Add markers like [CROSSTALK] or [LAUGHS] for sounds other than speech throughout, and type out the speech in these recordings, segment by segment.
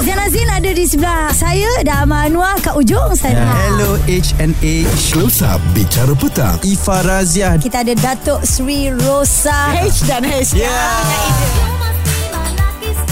Zainal Zain ada di sebelah saya dan Amal Anwar kat ujung sana. Hello HNA Close Up Bicara Petang. Ifa Razia Kita ada Datuk Sri Rosa. H dan H.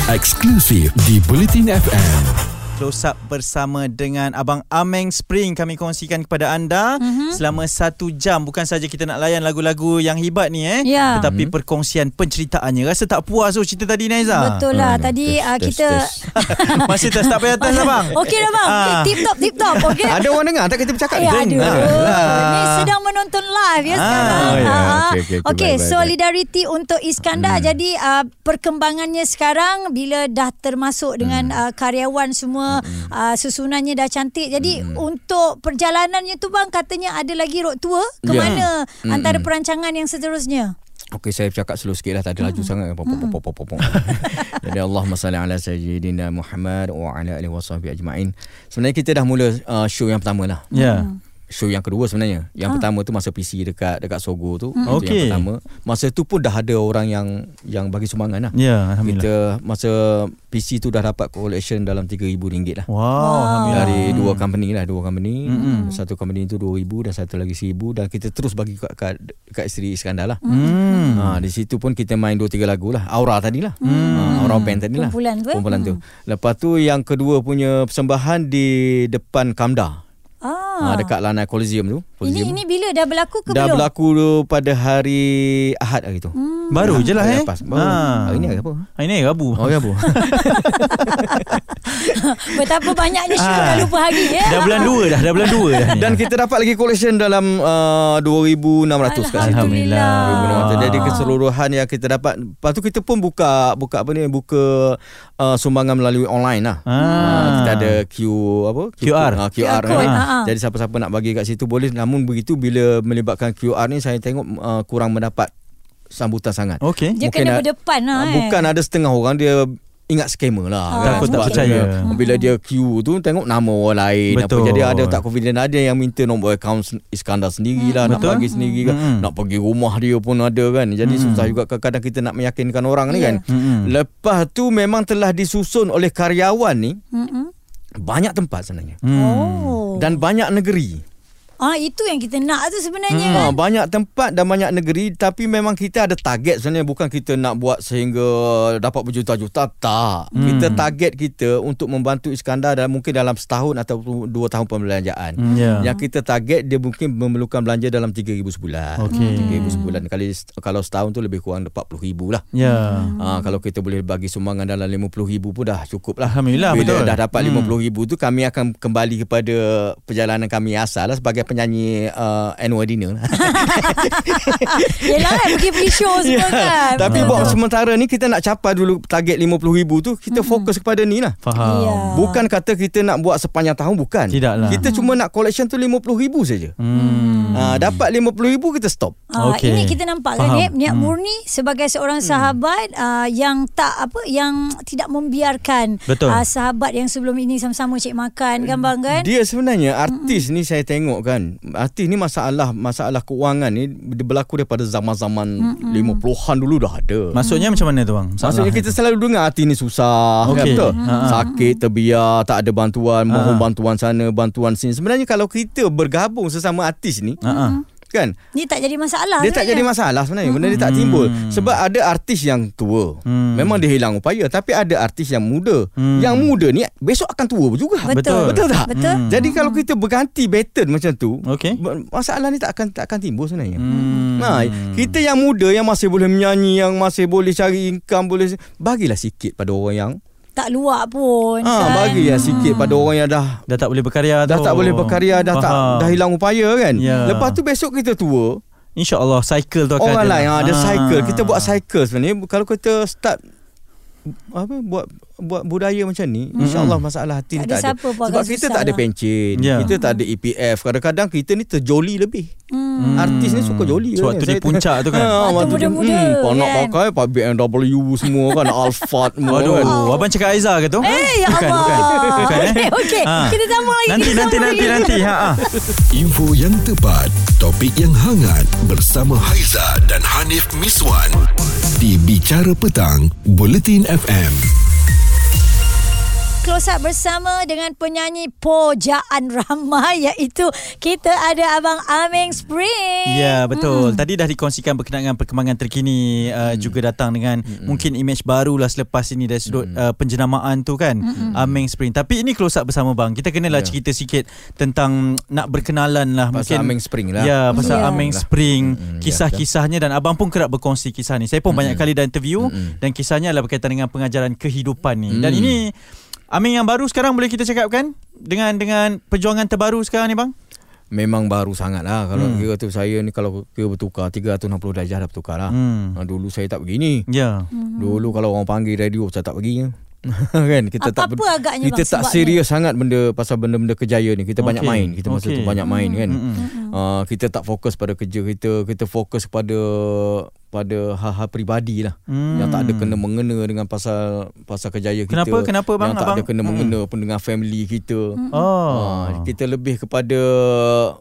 Eksklusif di Bulletin FM Close up bersama dengan Abang Ameng Spring Kami kongsikan kepada anda mm-hmm. Selama satu jam Bukan saja kita nak layan lagu-lagu yang hebat ni eh Ya. Tetapi mm-hmm. perkongsian penceritaannya Rasa tak puas tu cerita tadi Naiza Betul lah. Tadi uh, kita... [LAUGHS] Masih tak payah atas [LAUGHS] abang Okey dah bang. Ah. Okay, tip top, tip top. Okey. [LAUGHS] Ada orang dengar tak kita bercakap? Ya, aduh. Dengar. Ni sedang menonton live ya Ah, sekarang. ya. Ah. Okey, solidariti untuk Iskandar. Hmm. Jadi uh, perkembangannya sekarang bila dah termasuk dengan Hmm. uh, karyawan semua uh, susunannya dah cantik. Jadi untuk perjalanannya tu bang katanya ada lagi road tour ke Ya. mana Hmm. antara perancangan yang seterusnya? Okey saya bercakap slow sikit lah Tak ada laju sangat pop, pop, pop, pop. [LAUGHS] Jadi Allahumma salli ala Sayyidina Muhammad Wa ala alihi wa sahbihi ajma'in Sebenarnya kita dah mula uh, show yang pertama lah Ya Show yang kedua sebenarnya. Yang pertama tu masa PC dekat dekat Sogo tu. Itu Okey. yang pertama. Masa tu pun dah ada orang yang Yang bagi sumbangan lah. Ya Alhamdulillah. Kita masa PC tu dah dapat collection dalam RM3,000 lah. Wow, Alhamdulillah. Dari dua company lah dua company. Mm-mm. satu company tu 2000 dan satu lagi 1000 dan kita terus bagi kat kat, kat isteri Iskandar lah. Hmm. Ha, di situ pun kita main dua tiga lagu lah. Aura tadi lah. Ha, Aura band tadi lah. Kumpulan tu, eh? Kumpulan tu. Lepas tu yang kedua punya persembahan Di depan Kamda Ah. ha, Dekat Lanai Coliseum tu ini ini bila dah berlaku ke Dah belum? berlaku tu pada hari Ahad hari tu Hmm. Baru je lah Hari eh lepas. Baru. Ha. Hari ni hari apa? Hari ni Rabu Oh ya bu [LAUGHS] Betapa banyaknya Ah. dah lupa hari ya. Dah bulan 2 dah Dah bulan 2 dah. [LAUGHS] Dan kita dapat lagi collection dalam uh, 2600 kat situ Alhamdulillah. Jadi keseluruhan yang kita dapat Lepas tu kita pun buka Buka apa ni Buka uh, sumbangan melalui online lah Ah. Ah, kita ada Q apa QR. QR, QR kan. code, ah, ah. Jadi siapa-siapa nak bagi kat situ boleh namun begitu bila melibatkan QR ni saya tengok uh, kurang mendapat sambutan sangat. Okey Dia Mungkin kena ada- berdepan lah Ah, eh. Bukan ada setengah orang dia ingat scammer lah Ah, kan. Takut tak percaya. dia- Bila dia queue tu tengok nama orang lain apa Betul. jadi ada tak confident ada yang minta nombor akaun Iskandar sendiri lah nak Betul. bagi sendiri kan. Mm-mm. Nak pergi rumah dia pun ada kan. Jadi susah juga kadang-kadang kita nak meyakinkan orang ni Ya. kan. Mm-mm. Lepas tu memang telah disusun oleh karyawan ni Mm-mm. banyak tempat sebenarnya Hmm. Oh. dan banyak negeri. Ah itu yang kita nak tu sebenarnya. Ha, banyak tempat dan banyak negeri tapi memang kita ada target sebenarnya bukan kita nak buat sehingga dapat berjuta-juta tak. Hmm. Kita target kita untuk membantu Iskandar dalam mungkin dalam setahun atau dua tahun pembelanjaan. Hmm, ya. Yang kita target dia mungkin memerlukan belanja dalam 3000 sebulan. Okey. 3000 sebulan kali kalau setahun tu lebih kurang 40000 lah. Ya. Ha, kalau kita boleh bagi sumbangan dalam 50000 pun dah cukup lah. Alhamdulillah, Bila betul. dah dapat Hmm. 50000 tu kami akan kembali kepada perjalanan kami asal lah sebagai penyanyi uh, annual dinner. [LAUGHS] Yelah kan pergi pergi show [LAUGHS] semua kan. Tapi Betul. buat sementara ni kita nak capai dulu target 50,000 tu kita fokus kepada ni lah. Faham. Ya. Bukan kata kita nak buat sepanjang tahun bukan. Tidaklah. Kita cuma nak collection tu 50,000 saja. Hmm. Ha, dapat 50,000 kita stop. Ah, Okey. Ini kita nampak kan Faham. Nip, niat Hmm. murni sebagai seorang sahabat uh, yang tak apa yang tidak membiarkan Betul. ah, sahabat yang sebelum ini sama-sama cek makan kan bang kan. Dia sebenarnya artis ni saya tengok kan. Artis ni masalah masalah keuangan ni dia berlaku daripada zaman-zaman 50-an dulu dah ada. Maksudnya macam mana tu bang? Maksudnya kita selalu dengar artis ni susah Okey. kan betul? Ha. Sakit, terbiar, tak ada bantuan, mohon ha. bantuan sana, bantuan sini. Sebenarnya kalau kita bergabung sesama artis ni ah. Kan Ni tak jadi masalah. dia tak jadi masalah sebenarnya benda dia tak timbul sebab ada artis yang tua Hmm. memang dia hilang upaya tapi ada artis yang muda Hmm. yang muda ni besok akan tua juga Betul. betul tak Betul. Hmm. jadi kalau kita berganti pattern macam tu ber- masalah ni tak akan tak akan timbul sebenarnya Hmm. Nah, kita yang muda yang masih boleh menyanyi, yang masih boleh cari income, boleh bagilah sikit pada orang yang Tak luak pun. ha, kan? bagilah sikit pada orang yang dah Dah tak boleh berkarya dah tu. tak boleh berkarya, dah tak Faham. dah hilang upaya kan. Ya. Lepas tu besok kita tua, InsyaAllah cycle tu akan orang ada. lain ha, ada Ah. cycle. Kita buat cycle sebenarnya kalau kita start apa buat buat budaya macam ni Hmm. insyaallah masalah hati Tak ni ada tak ada siapa pun sebab akan kita susah tak ada lah. pencen Ya. kita tak ada EPF kadang-kadang kita ni terjoli lebih Hmm. Artis ni suka joli Sebab kan. tu dia Saya- puncak tu kan. Ha, [LAUGHS] Waktu waktu dia- muda-muda, hmm, Kau nak kan. pakai Pakai BMW semua kan [LAUGHS] Alphard semua Aduh, kan abang cakap Aiza ke tu? Eh ya bukan, Allah. Bukan, [LAUGHS] bukan eh? Okey, okey. Ha. Kita sambung lagi. Nanti, kita nanti, nanti, nanti. Ha, ha. Info yang tepat Topik yang hangat Bersama Haiza dan Hanif Miswan Di Bicara Petang Bulletin FM close up bersama dengan penyanyi Pojaan Ramai [LAUGHS] iaitu kita ada Abang Ameng Spring. Ya betul. Hmm. Tadi dah dikongsikan berkenaan dengan perkembangan terkini uh, hmm. juga datang dengan hmm. mungkin image baru lah selepas ini dari sudut hmm. uh, penjenamaan tu kan hmm. Ameng Spring. Tapi ini close up bersama bang. Kita kenalah yeah. cerita sikit tentang nak berkenalan lah pasal mungkin Ameng Spring lah. Ya pasal yeah. Ameng Spring, Hmm, kisah-kisahnya dan abang pun kerap berkongsi kisah ni. Saya pun Hmm. banyak kali dah interview Hmm. dan kisahnya adalah berkaitan dengan pengajaran kehidupan ni. Dan Hmm. ini Ameng yang baru sekarang boleh kita cakap kan dengan dengan perjuangan terbaru sekarang ni bang? Memang baru sangat lah Kalau Hmm. kira tu saya ni Kalau kira bertukar 360 darjah dah bertukar lah Hmm. ha, Dulu saya tak begini Ya. Dulu kalau orang panggil radio Saya tak pergi [LAUGHS] kan kita tak Apa-apa agaknya kita bang tak serius sangat benda pasal benda-benda kejaya ni kita banyak Okey. main kita masa tu Okey. banyak main kan Mm-mm. uh, kita tak fokus pada kerja kita kita fokus pada pada hal-hal peribadi lah Hmm. yang tak ada kena mengena dengan pasal pasal kejaya kita Kenapa? Kenapa, bang? yang tak ada Abang- kena Mm-mm. mengena pun dengan family kita Oh. uh, kita lebih kepada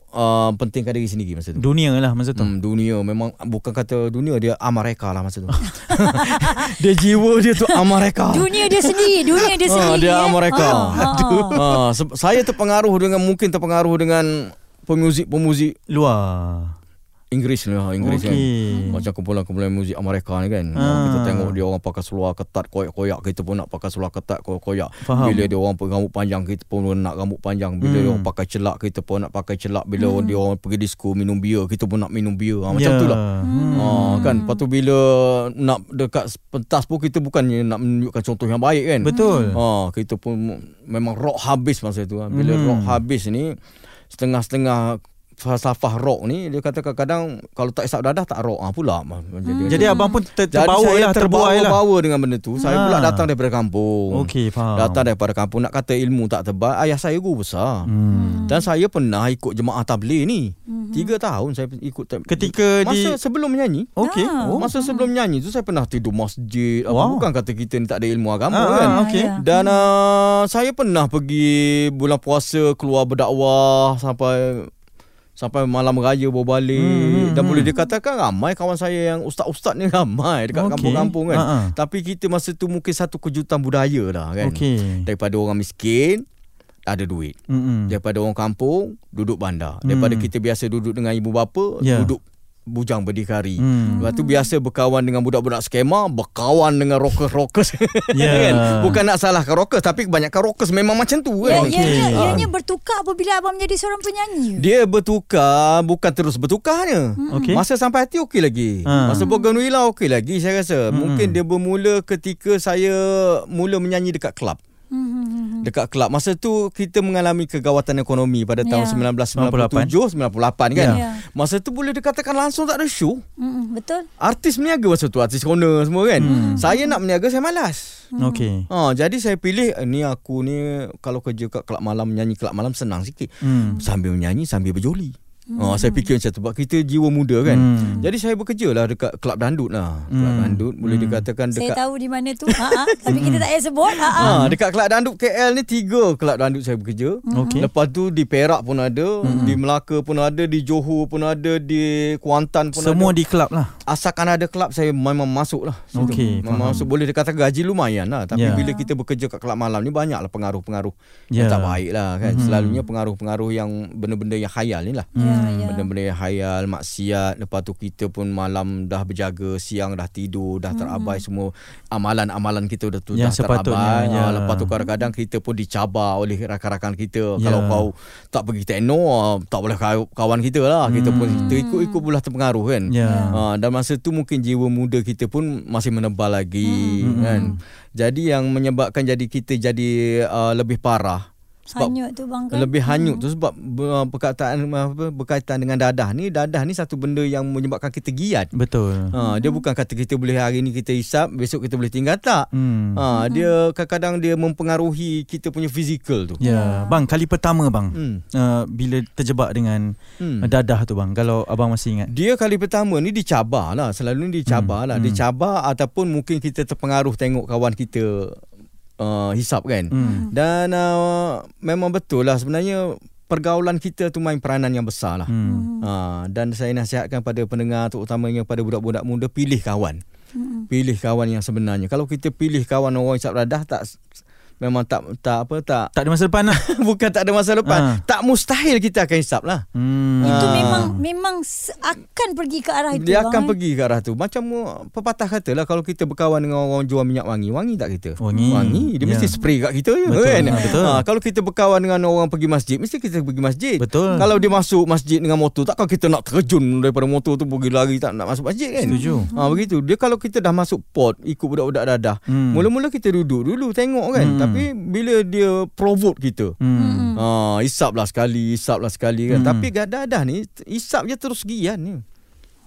uh, pentingkan diri sendiri masa tu Dunia lah masa tu. Hmm, dunia memang bukan kata dunia dia amareka lah masa tu. [LAUGHS] [LAUGHS] dia jiwa dia tu amareka. Dunia dia sendiri, dunia dia Ah, sendiri. dia eh. mereka. Ah, [LAUGHS] ah. Ah, se- saya terpengaruh dengan mungkin terpengaruh dengan pemuzik-pemuzik Luar. Inggris ni lah, Inggris Okey. kan. Macam kumpulan-kumpulan muzik Amerika ni kan. Ah. Kita tengok dia orang pakai seluar ketat koyak-koyak, kita pun nak pakai seluar ketat koyak-koyak. Faham. Bila dia orang pakai rambut panjang, kita pun nak rambut panjang. Bila Hmm. dia orang pakai celak, kita pun nak pakai celak. Bila dia orang pergi disco minum bia, kita pun nak minum bia. Ha, macam Ya. tu lah. Hmm. Ah, kan Lepas tu bila Nak dekat pentas pun Kita bukannya nak menunjukkan contoh yang baik kan Betul. Ah, Kita pun Memang rock habis masa tu kan. Bila Hmm. rock habis ni Setengah-setengah Falsafah rock ni Dia kata kadang-kadang Kalau tak isap dadah Tak rock ah, pula Jadi, Jadi abang pun ter- jadi terbawa saya lah, terbuai lah. terbawa dengan benda tu Saya Ah. pula datang daripada kampung Okey, faham. Datang daripada kampung Nak kata ilmu tak tebal Ayah saya guru besar Hmm. Dan saya pernah ikut jemaah tabligh ni Tiga tahun saya ikut tab- Ketika Masa di sebelum menyanyi Okey. Ah. Oh. Masa sebelum nyanyi tu saya pernah tidur masjid. Apa Wow. bukan kata kita ni tak ada ilmu agama Ah, kan. ah, okey. Ya. Dan uh, saya pernah pergi bulan puasa keluar berdakwah sampai sampai malam raya bawa balik Hmm, dan hmm, boleh hmm. dikatakan ramai kawan saya yang ustaz-ustaz ni ramai dekat Okey. kampung-kampung kan. Ah. Tapi kita masa tu mungkin satu kejutan budaya lah kan. Okey. Daripada orang miskin ada duit. Mm-mm. Daripada orang kampung duduk bandar. Daripada Hmm. kita biasa duduk dengan ibu bapa Ya. duduk bujang berdikari. Hmm. Lepas tu biasa berkawan dengan budak-budak skema, berkawan dengan rockers-rockers. Ya. [LAUGHS] kan? Bukan nak salahkan rockers tapi kebanyakan rockers memang macam tu Ya, kan. ianya, Okey. ianya bertukar apabila abang menjadi seorang penyanyi. Dia bertukar bukan terus bertukarnya. Okey. Masa sampai hati okey lagi. Ha. Masa Bougainvillea okey lagi saya rasa. Hmm. Mungkin dia bermula ketika saya mula menyanyi dekat kelab. Hmm. Dekat kelab Masa tu kita mengalami kegawatan ekonomi pada tahun Ya. 1997 98 kan. Ya. Masa tu boleh dikatakan langsung tak ada show. Hmm, betul. Artis meniaga masa tu Artis corner semua kan hmm. Saya nak meniaga Saya malas Okey. ha, Jadi saya pilih eh, Ni aku ni Kalau kerja kat kelab malam Menyanyi kelab malam Senang sikit Hmm. Sambil menyanyi Sambil berjoli Ha, saya fikir macam tu Sebab kita jiwa muda kan Hmm. Jadi saya bekerja lah Dekat kelab dandut lah Kelab Hmm. dandut Boleh dikatakan Saya dekat tahu di mana tu. Ha, ha. Tapi kita tak payah sebut. Ha, ha. Ha, dekat kelab dandut KL ni Tiga kelab dandut saya bekerja Okey. Lepas tu di Perak pun ada Di Melaka pun ada Di Johor pun ada Di Kuantan pun Semua ada di kelab lah. asalkan ada kelab saya memang masuk lah. Okey, memang masuk boleh dikatakan gaji lumayan lah tapi Ya. bila kita bekerja kat kelab malam ni banyak lah pengaruh-pengaruh Ya. yang tak baik lah kan Mhm. selalunya pengaruh-pengaruh yang benda-benda yang khayal ni lah Ya, Hmm. ya. benda-benda yang khayal maksiat lepas tu kita pun malam dah berjaga siang dah tidur dah terabai semua amalan-amalan kita dah tu Yang dah sepatutnya, terabai ya. Ah, lepas tu kadang-kadang kita pun dicabar oleh rakan-rakan kita Ya. kalau kau tak pergi tekno ah, tak boleh kaw- kawan kita lah kita pun kita ikut-ikut pula terpengaruh kan Ya. Ha, dan masa tu mungkin jiwa muda kita pun masih menebal lagi Hmm. kan. Jadi yang menyebabkan jadi kita jadi uh, lebih parah sebab Hanyut tu bang kan. lebih hanyut tu sebab ber- perkataan apa berkaitan dengan dadah ni dadah ni satu benda yang menyebabkan kita giat. Betul. Ha, dia bukan kata kita boleh hari ni kita hisap besok kita boleh tinggal tak. Hmm. Ha, dia kadang-kadang dia mempengaruhi kita punya fizikal tu. Ya, bang kali pertama bang. Hmm. Uh, bila terjebak dengan Hmm. dadah tu bang kalau abang masih ingat. Dia kali pertama ni dicabar lah Selalu ni dicabar Hmm, lah hmm. Dicabar ataupun mungkin kita terpengaruh Tengok kawan kita uh, Hisap kan Hmm. Dan uh, Memang betul lah Sebenarnya Pergaulan kita tu main peranan yang besar lah Hmm. uh, Dan saya nasihatkan pada pendengar Terutamanya pada budak-budak muda Pilih kawan Hmm. Pilih kawan yang sebenarnya Kalau kita pilih kawan orang hisap dadah Tak memang tak tak apa tak Tak ada masa depan lah. [LAUGHS] bukan tak ada masa depan. Ha. Tak mustahil kita akan hisap lah. Hmm. Itu Ah. memang memang se- akan pergi ke arah itu. Dia bang, akan eh. pergi ke arah tu. Macam pepatah kata lah kalau kita berkawan dengan orang jual minyak wangi, wangi tak kita? Wangi. Wangi. Dia Ya. mesti spray kat kita je Betul. kan. Ha, betul. Ha, kalau kita berkawan dengan orang pergi masjid, mesti kita pergi masjid. Betul. Kalau dia masuk masjid dengan motor, takkan kita nak terjun daripada motor tu pergi lari tak nak masuk masjid kan? Setuju. Ha, begitu. Dia kalau kita dah masuk port ikut budak-budak dadah, Hmm. mula-mula kita duduk dulu tengok kan. Hmm. Tapi bila dia provoke kita, Hmm. Ha, isaplah sekali, isaplah sekali kan. Hmm. Tapi dadah ni isap je terus gian ni.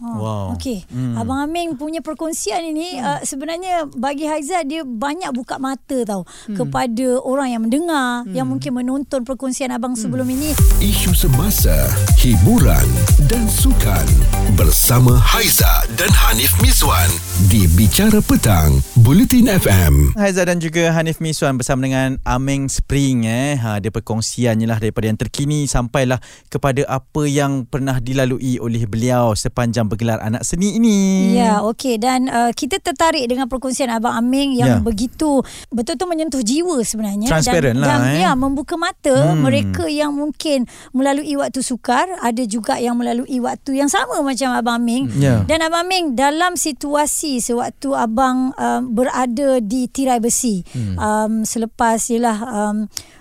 Oh, Wow. Okey. Hmm. Abang Aming punya perkongsian ini uh, sebenarnya bagi Haizat dia banyak buka mata tau Hmm. kepada orang yang mendengar, yang mungkin menonton perkongsian abang Hmm. sebelum ini. Isu semasa, hiburan dan sukan bersama Haiza dan Hanif Miswan di Bicara Petang, Bulletin FM. Haizat dan juga Hanif Miswan bersama dengan Ameng Spring eh. Ha dia perkongsiannya lah daripada yang terkini sampailah kepada apa yang pernah dilalui oleh beliau sepanjang bergelar anak seni ini. Ya, okey dan uh, kita tertarik dengan perkongsian abang Aming yang Ya. begitu betul-betul menyentuh jiwa sebenarnya Transparent dan, lah, dan eh. ya membuka mata Hmm. mereka yang mungkin melalui waktu sukar, ada juga yang melalui waktu yang sama macam abang Aming. Ya. Dan Abang Ming dalam situasi sewaktu abang um, berada di tirai besi hmm. um, selepas ialah um,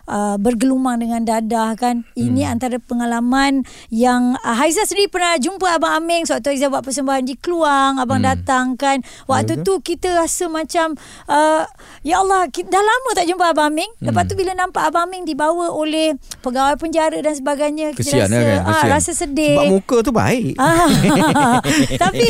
uh, bergelumang dengan dadah kan ini Hmm. antara pengalaman yang uh, Haiza sendiri pernah jumpa abang Aming sewaktu Haiza buat persembahan di Keluang abang hmm. datang kan waktu tu kita rasa macam uh, ya Allah kita, dah lama tak jumpa abang Aming lepas tu bila nampak abang Aming dibawa oleh pegawai penjara dan sebagainya kita Kesian rasa lah kan. ah, rasa sedih Sebab muka tu baik. Ah, [LAUGHS] tapi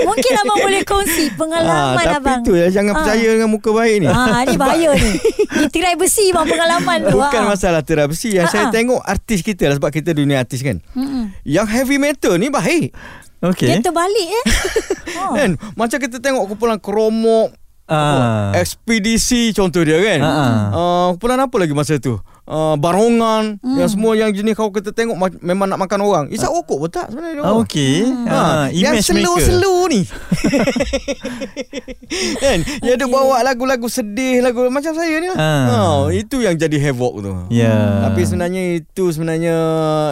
mungkin abang boleh kongsi pengalaman Ah, tapi abang. tu ya jangan Ah. percaya dengan muka baik ni. Ah, ni bahaya ni. [LAUGHS] Di tirai besi bang pengalaman tu. Bukan Ah. masalah tirai besi Yang Ah, saya tengok artis kita lah Sebab kita dunia artis kan Mm-mm. Yang heavy metal ni baik Okey. Dia terbalik eh. [LAUGHS] oh. Kan Macam kita tengok kumpulan kromok Ah. Ekspedisi contoh dia kan Ah, ah. uh, Kumpulan apa lagi masa tu uh, Barongan Hmm. Yang semua yang jenis Kalau kita tengok ma- Memang nak makan orang Isap rokok pun tak sebenarnya dia Ah, okey. Ha, Ah, yang image maker. slow-slow ni [LAUGHS] kan Yang dia Okey. bawa lagu-lagu sedih lagu Macam saya ni lah Ah. ha, Itu yang jadi havoc tu Ya. Tapi sebenarnya itu sebenarnya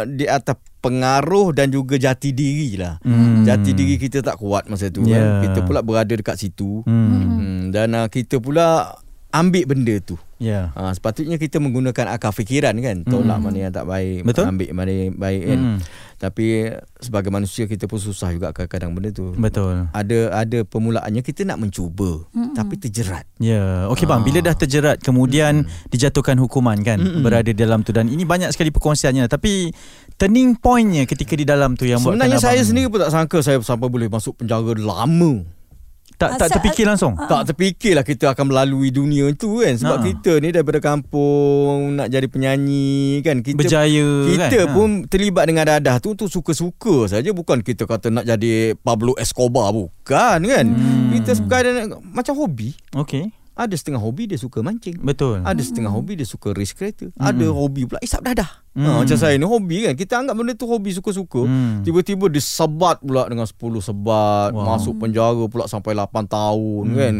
Di atas pengaruh dan juga jati diri lah Hmm. Jati diri kita tak kuat masa tu Ya. kan Kita pula berada dekat situ Hmm. hmm, Dan uh, kita pula ambil benda tu Ya. Ha, sepatutnya kita menggunakan akal fikiran kan Tolak Hmm. mana yang tak baik Betul. Ambil mana yang baik kan Hmm. Tapi sebagai manusia kita pun susah juga kadang-kadang benda tu Betul. ada ada permulaannya kita nak mencuba mm tapi terjerat. Ya, okey bang, Ah. bila dah terjerat kemudian dijatuhkan hukuman kan Mm-mm. berada di dalam tu dan ini banyak sekali perkongsiannya tapi turning pointnya ketika di dalam tu yang Sebenarnya saya abang sendiri pun tak sangka saya sampai boleh masuk penjara lama. Tak tak terfikir langsung. Ah. Tak terfikirlah kita akan melalui dunia itu kan sebab Ha. kita ni daripada kampung nak jadi penyanyi kan kita Berjaya kan. kita Ha. pun terlibat dengan dadah tu tu suka-suka saja bukan kita kata nak jadi Pablo Escobar bukan kan. Hmm. Kita sekadar macam hobi. Okey. Ada setengah hobi dia suka mancing. Betul. Ada setengah hobi dia suka race kereta. Ada hobi pula isap dadah. Hmm. Ha, macam saya ni hobi kan. Kita anggap benda tu hobi suka-suka. Hmm. Tiba-tiba disebat pula dengan 10 sebat. Wow. Masuk penjara pula sampai 8 tahun Hmm. kan.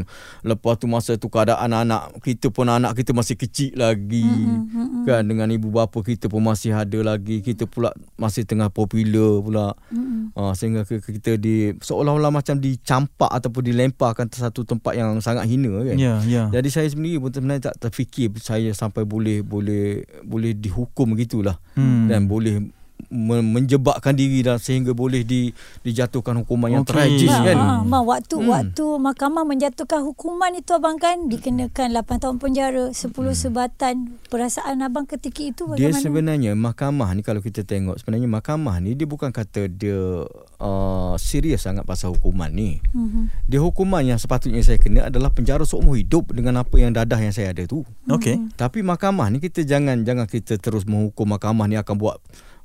Lepas tu masa tu keadaan anak kita pun anak kita masih kecil lagi. Hmm, Kan dengan ibu bapa kita pun masih ada lagi. Kita pula masih tengah popular pula. Hmm. Ha, sehingga ke- kita di seolah-olah macam dicampak ataupun dilemparkan ke satu tempat yang sangat hina kan. Ya, ya. Jadi saya sendiri pun sebenarnya tak terfikir saya sampai boleh boleh boleh dihukum gitulah Hmm. dan boleh menjebakkan diri dan sehingga boleh di, dijatuhkan hukuman yang Okey. tragis Ma, kan. ha, ma, waktu Hmm. hmm. waktu mahkamah menjatuhkan hukuman itu abang kan dikenakan 8 tahun penjara, 10 sebatan. Perasaan abang ketika itu Hmm. Dia bagaimana? sebenarnya mahkamah ni kalau kita tengok sebenarnya mahkamah ni dia bukan kata dia uh, serius sangat pasal hukuman ni. Mhm. Dia hukuman yang sepatutnya saya kena adalah penjara seumur hidup dengan apa yang dadah yang saya ada tu. Okey. Tapi mahkamah ni kita jangan jangan kita terus menghukum mahkamah ni akan buat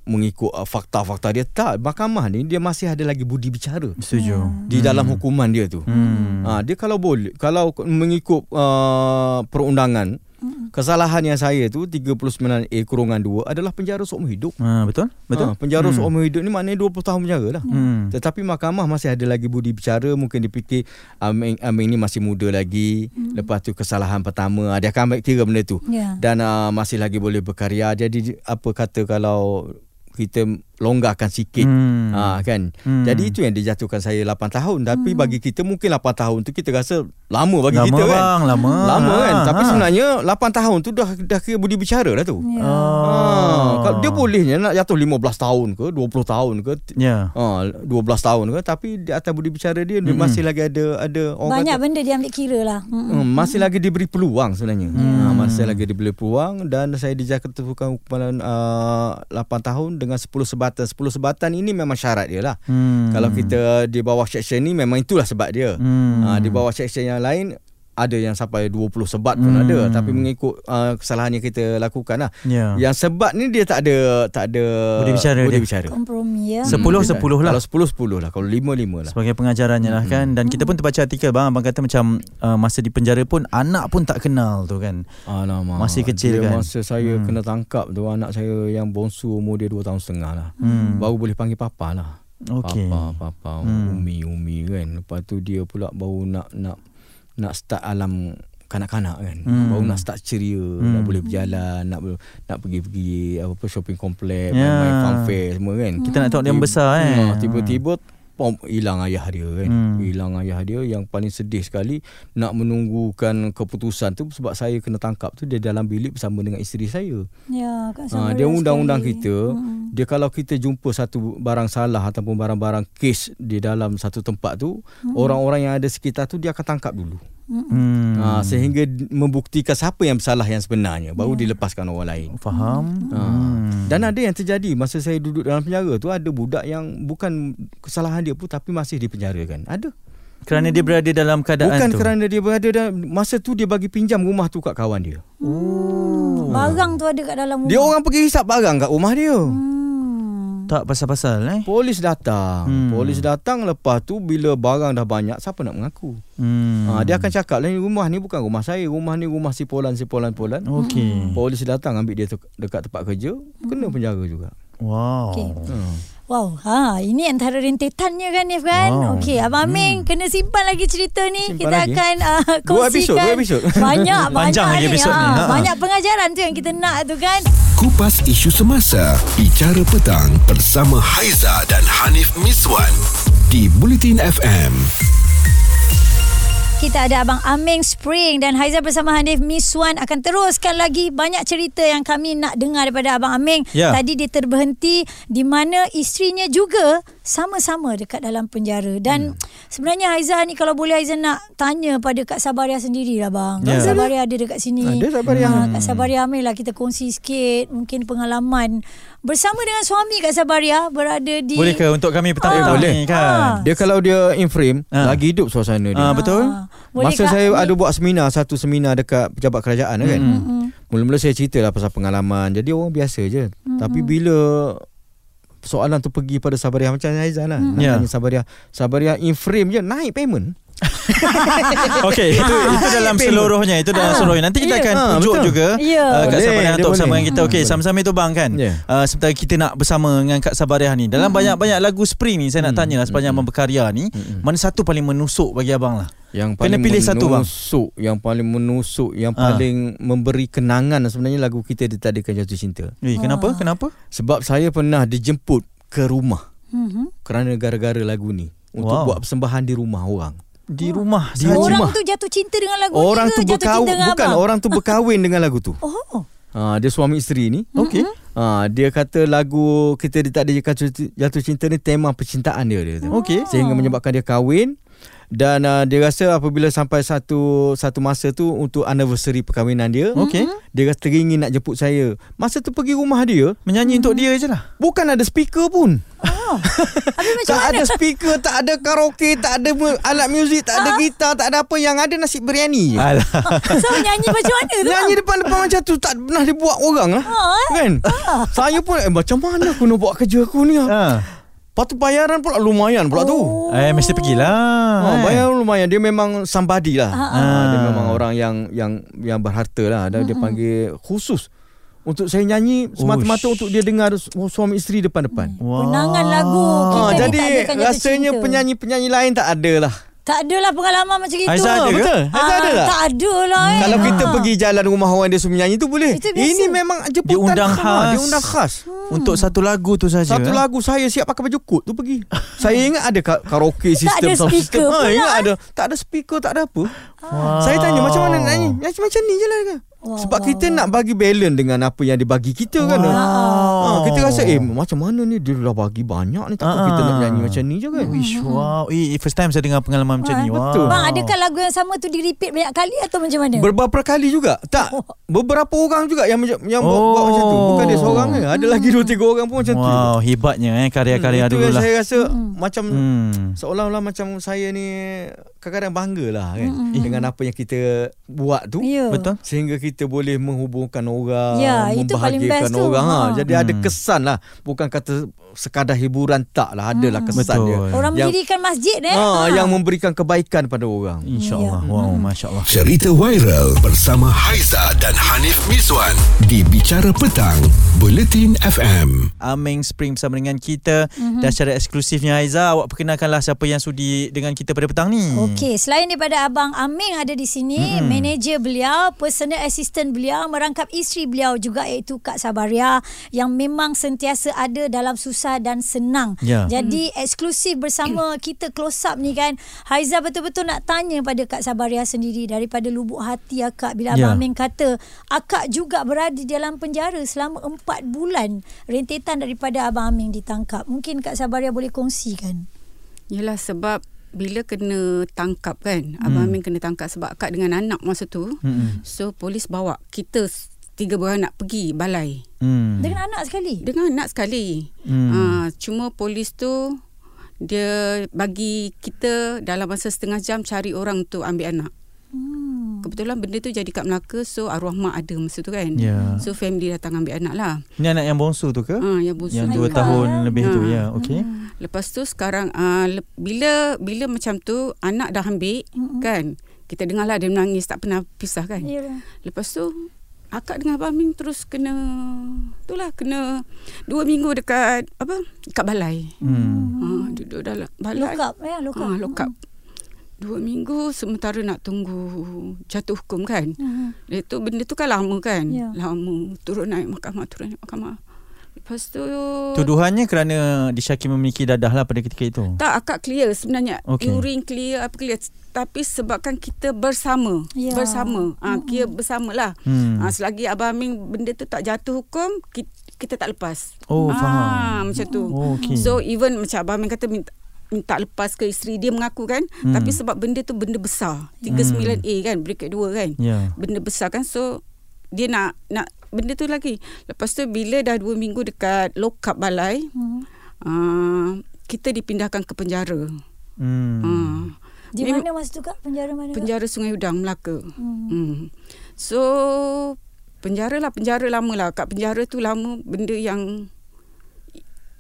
mengikut uh, fakta-fakta dia tak. Mahkamah ni dia masih ada lagi budi bicara Setuju. di dalam hukuman dia tu. Hmm. Ha, dia kalau boleh kalau mengikut uh, perundangan Kesalahan yang saya tu 39A kurungan 2 adalah penjara seumur hidup. Ha, betul? Betul? Ha, penjara hmm. seumur hidup ni maknanya 20 tahun penjara lah. Hmm. Tetapi mahkamah masih ada lagi budi bicara mungkin dipikir Aming Aming ni masih muda lagi. Hmm. Lepas tu kesalahan pertama dia akan ambil kira benda tu. Ya. Dan uh, masih lagi boleh berkarya. Jadi apa kata kalau kita longgarkan sikit Hmm. ha kan Hmm. jadi itu yang dijatuhkan saya 8 tahun tapi bagi kita mungkin 8 tahun tu kita rasa lama bagi lama kita kan bang, lama. lama kan Ha, tapi ha. sebenarnya 8 tahun tu dah dah kira budi bicara dah tu. Oh. ha kalau dia bolehnya nak jatuh 15 tahun ke 20 tahun ke Ya. Ha, 12 tahun ke tapi di atas budi bicara dia dia masih lagi ada ada orang Banyak kata, benda dia ambil kira lah. Mm-mm. Hmm, masih lagi diberi peluang sebenarnya. Hmm. Ha, masih lagi diberi peluang dan saya dijatuhkan hukuman uh, 8 tahun dengan 10 sebatan. 10 sebatan ini memang syarat dia lah. Hmm. Kalau kita di bawah section ni memang itulah sebab dia. Hmm. Ha, di bawah section yang lain ada yang sampai 20 sebat pun Hmm. ada tapi mengikut uh, kesalahan yang kita lakukan lah. Ya. Yang sebat ni dia tak ada tak ada Budi bicara budi dia. bicara. Kompromi ya. Sepuluh, dia tak- sepuluh lah. Kalau 10 10 lah. Kalau 5 5 lah. Sebagai pengajarannya lah kan Dan kita pun terbaca artikel bang Abang kata macam uh, Masa di penjara pun Anak pun tak kenal tu kan Alamak. Masih kecil dia kan? Masa saya hmm. kena tangkap tu anak saya yang bongsu umur dia 2 tahun setengah lah. Hmm. Baru boleh panggil papa lah. Okey. Papa, papa, Hmm. umi, umi kan. Lepas tu dia pula baru nak nak nak start alam kanak-kanak kan. Hmm. Baru nak start ceria, Hmm. nak boleh berjalan, nak nak pergi-pergi apa apa shopping complex, Ya. main fair semua kan. Kita nak tengok dia besar eh Ha, tiba-tiba pom hilang ayah dia kan. Hmm. Hilang ayah dia yang paling sedih sekali nak menunggukan keputusan tu sebab saya kena tangkap tu dia dalam bilik bersama dengan isteri saya. Ya, Ha, dia undang-undang sekali. kita Mm-mm. Dia kalau kita jumpa satu barang salah ataupun barang-barang kes di dalam satu tempat tu orang-orang yang ada sekitar tu dia akan tangkap dulu. hmm. Ha, sehingga membuktikan siapa yang bersalah yang sebenarnya baru dilepaskan orang lain. Faham Ha. hmm. Dan ada yang terjadi masa saya duduk dalam penjara tu ada budak yang bukan kesalahan dia pun tapi masih dipenjarakan. Ada. Kerana dia berada dalam keadaan Bukan tu kerana dia berada dalam masa tu dia bagi pinjam rumah tu kat kawan dia. Hmm. Barang tu ada kat dalam rumah. Dia orang pergi hisap barang kat rumah dia. Hmm. Tak pasal-pasal eh Polis datang. Hmm. Polis datang lepas tu bila barang dah banyak siapa nak mengaku? hmm. Ha, dia akan cakap lah ni rumah ni bukan rumah saya, rumah ni rumah si Polan si Polan Polan. Okey Polis datang ambil dia tu dekat tempat kerja, kena penjara juga. Wow Okey. Hmm. Wow, ha ini antara rentetannya kan Nif kan. Wow. Okey, Abang Aming kena simpan lagi cerita ni. Simpan kita lagi? akan uh, Dua kongsikan. episod, dua [LAUGHS] episod. Banyak, Panjang banyak lagi ni. episod ni, Ha, ha. banyak pengajaran tu yang kita nak tu kan. Kupas isu semasa Bicara petang Bersama Haiza dan Hanif Miswan Di Bulletin FM Kita ada Abang Aming Spring dan Haiza bersama Hanif Miswan akan teruskan lagi banyak cerita yang kami nak dengar daripada Abang Aming. Ya. Tadi dia terberhenti di mana isterinya juga sama-sama dekat dalam penjara. Dan hmm. sebenarnya Haiza ni kalau boleh Haiza nak tanya pada Kak Sabaria sendirilah bang. Ya. Kak Sabaria ada dekat sini. Ada Sabaria. Ha, Kak Sabaria Aming lah kita kongsi sikit mungkin pengalaman bersama dengan suami Kak Sabaria berada di Boleh ke untuk kami petang-petang Ah, boleh. ni kan Ah. Dia kalau dia in frame, Ha. lagi hidup suasana dia. Ah, betul Ah, boleh Masa Kak saya ni- ada buat seminar Satu seminar dekat Pejabat kerajaan kan Mm-mm. Mula-mula saya cerita lah Pasal pengalaman Jadi orang biasa je Mm-mm. Tapi bila Soalan tu pergi pada Sabariah. Macam Aizan lah. Ya. tanya Sabariah. Sabariah in frame je Naik payment [LAUGHS] Okey, itu itu dalam seluruhnya, itu dalam seluruhnya. Nanti kita akan ha, tunjuk betul. juga Ya. uh, Kak Sabariah untuk bersama dengan kita. Okey, Hmm, sama-sama itu bang kan. Ya. Uh, sementara kita nak bersama dengan Kak Sabariah ni. Dalam banyak-banyak lagu Spring ni saya nak tanya lah sepanjang abang berkarya ni, mana satu paling menusuk bagi abang lah? Yang Kena paling pilih satu, bang. menusuk Yang paling menusuk Yang Ha. paling memberi kenangan Sebenarnya lagu kita Ditadakan Jatuh Cinta Eh, kenapa? Kenapa? Sebab saya pernah dijemput ke rumah Mhm. Kerana gara-gara lagu ni Untuk Wow. buat persembahan di rumah orang Di rumah Di sahaja. Orang rumah. tu jatuh cinta dengan lagu Orang ni ke tu jatuh berkahwin cinta dengan Bukan abang? orang tu berkahwin dengan lagu tu Oh. ha, Dia suami isteri ni Okey. ha, Dia kata lagu Kita ditakdirkan jatuh cinta ni Tema percintaan dia, dia kata. Okey. Sehingga menyebabkan dia kahwin dan uh, dia rasa apabila sampai satu satu masa tu untuk anniversary perkahwinan dia, Okey. dia rasa teringin nak jemput saya. Masa tu pergi rumah dia, Menyanyi untuk dia je lah. bukan ada speaker pun. [LAUGHS] Oh. Tak mana? ada speaker, tak ada karaoke, tak ada mu- alat muzik, tak ada gitar, tak ada apa yang ada nasi biryani je. Alah. [LAUGHS] So nyanyi macam mana tu? Nyanyi depan-depan macam tu tak pernah dibuat orang lah. Ha, eh? Kan? Saya pun eh, macam mana aku nak buat kerja aku ni? Ha. Lepas tu bayaran pula lumayan pula tu. Eh mesti pergilah. Ha, eh. bayar lumayan dia memang somebody lah. Ah, Ha, dia memang orang yang yang yang berharta lah. Dan dia panggil khusus untuk saya nyanyi semata-mata Ush. untuk dia dengar su- suami isteri depan-depan. Wah. Penangan lagu kita Ha, jadi kan rasanya cinta. penyanyi-penyanyi lain tak ada lah. Tak adalah pengalaman macam itu. Aizah ada ke? Betul. Haizat Ah, ada tak? Tak ada lah eh. Kalau kita Ah. pergi jalan rumah orang dia suruh menyanyi tu boleh. Itu biasa. Ini memang jemputan Dia undang khas. Dia undang khas. Untuk satu lagu tu saja. Satu eh? lagu saya siap pakai baju kot tu pergi. saya ingat ada ka- karaoke Tak sistem ada sound speaker system. Ha, pula, ingat eh. ada. Tak ada speaker, tak ada apa. Wow. Saya tanya macam mana nak nyanyi? Nyanyi macam ni je lah. Wow, Sebab wow, kita nak bagi balance dengan apa yang dibagi kita kan. Ha, kita rasa eh macam mana ni dia dah bagi banyak ni takkan Ah. kita nak nyanyi macam ni je kan. Wish, wow. Eh, first time saya dengar pengalaman macam ni. Wow. betul. Bang, adakah lagu yang sama tu di-repeat banyak kali atau macam mana? Beberapa kali juga. Tak. Beberapa orang juga yang macam yang buat, buat Oh. macam tu. Bukan dia seorang je. Ada lagi dua tiga orang pun macam tu. Wow, hebatnya eh karya-karya Hmm, itu dulu yang lah. saya rasa macam Hmm. seolah-olah macam saya ni kadang-kadang bangga lah kan dengan apa yang kita buat tu. Ya. Betul. Sehingga kita boleh menghubungkan orang, Ya, itu paling membahagiakan best tu. orang. Ha. Ha. Jadi ada kesan lah. Bukan kata sekadar hiburan tak lah. Adalah kesan Betul. dia. Orang yang, mendirikan masjid eh. ha, yang memberikan kebaikan pada orang. InsyaAllah. Wow, Masya Allah. Cerita viral bersama Haiza dan Hanif Miswan di Bicara Petang, Buletin FM. Ameng Spring bersama dengan kita mm-hmm. dan secara eksklusifnya Aiza awak perkenalkanlah siapa yang sudi dengan kita pada petang ni. Okey, selain daripada Abang Aming ada di sini, mm-hmm. manager beliau, personal assistant beliau merangkap isteri beliau juga iaitu Kak Sabaria yang memang sentiasa ada dalam susah dan senang. Ya. Jadi eksklusif bersama [CLEARS THROAT] kita close up ni kan. Haiza betul-betul nak tanya pada Kak Sabaria sendiri daripada lubuk hati akak bila Ya. Abang Aming kata akak juga berada di dalam penjara selama 4 bulan rentetan daripada Abang Aming ditangkap. Mungkin Kak Sabaria boleh kongsikan. Yelah sebab bila kena tangkap kan hmm. Abang Amin kena tangkap sebab akak dengan anak masa tu Hmm. so polis bawa kita tiga beranak pergi balai Hmm. Dengan anak sekali. dengan anak sekali Hmm. ha, cuma polis tu dia bagi kita dalam masa setengah jam cari orang untuk ambil anak Hmm. kebetulan benda tu jadi kat Melaka so arwah mak ada masa tu kan Ya. so family datang ambil anak lah Ni anak yang bongsu tu ke? ha, yang bungsu yang dua tahun ya. lebih tu Ha. ya. Okey. Lepas tu sekarang uh, le- bila bila macam tu anak dah ambil mm-hmm. kan kita dengar lah dia menangis tak pernah pisah kan. Ya. Lepas tu akak dengan Abang Amin terus kena itulah kena dua minggu dekat apa dekat balai. Hmm. Ha, duduk dalam balai. Look up ya, look up. Ha, lock up. Dua minggu sementara nak tunggu jatuh hukum kan. Hmm. Dia tu benda tu kan lama kan. Ya. Lama turun naik mahkamah turun naik mahkamah. Lepas tu Tuduhannya kerana disyaki memiliki dadah lah pada ketika itu. Tak akak clear sebenarnya Okey. okay. Urine clear apa clear Tapi sebabkan kita bersama Ya. Bersama ha, Kira bersama lah Hmm. ha, Selagi Abang Amin Benda tu tak jatuh hukum Kita, kita tak lepas Oh, Ah, faham. Macam tu Oh, okey. So even macam Abang Amin kata minta, minta lepas ke isteri Dia mengaku kan Hmm. Tapi sebab benda tu benda besar 39A kan Bracket 2 kan Ya. Benda besar kan So dia nak nak benda tu lagi. Lepas tu bila dah dua minggu dekat lock up balai, Hmm. uh, kita dipindahkan ke penjara. Hmm. Hmm. Di Mem- mana masa tu kak? Penjara mana? Kak? Penjara Sungai Udang Melaka. Hmm. Hmm. So penjara lah penjara lama lah. Kat penjara tu lama benda yang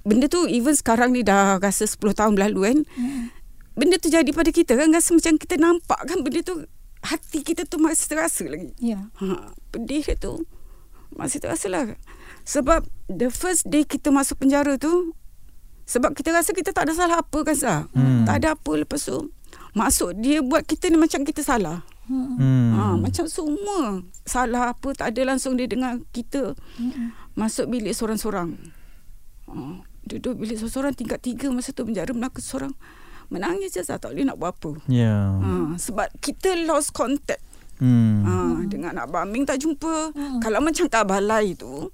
benda tu even sekarang ni dah rasa 10 tahun berlalu kan. Hmm. Benda tu jadi pada kita kan rasa macam kita nampak kan benda tu hati kita tu masih terasa lagi. Ya. Ha, pedih dia tu masih terasa lah. Sebab the first day kita masuk penjara tu sebab kita rasa kita tak ada salah apa kan sah. Hmm. Tak ada apa lepas tu masuk dia buat kita ni macam kita salah. Hmm. Hmm. Ha, macam semua salah apa tak ada langsung dia dengar kita masuk bilik seorang-seorang. Ha, duduk bilik seorang-seorang tingkat tiga masa tu penjara Melaka seorang menangis je Zah, tak boleh nak buat apa. Ya. Ha, sebab kita lost contact Hmm. Ha, dengan Abang Aming tak jumpa. Kalau macam kat balai tu,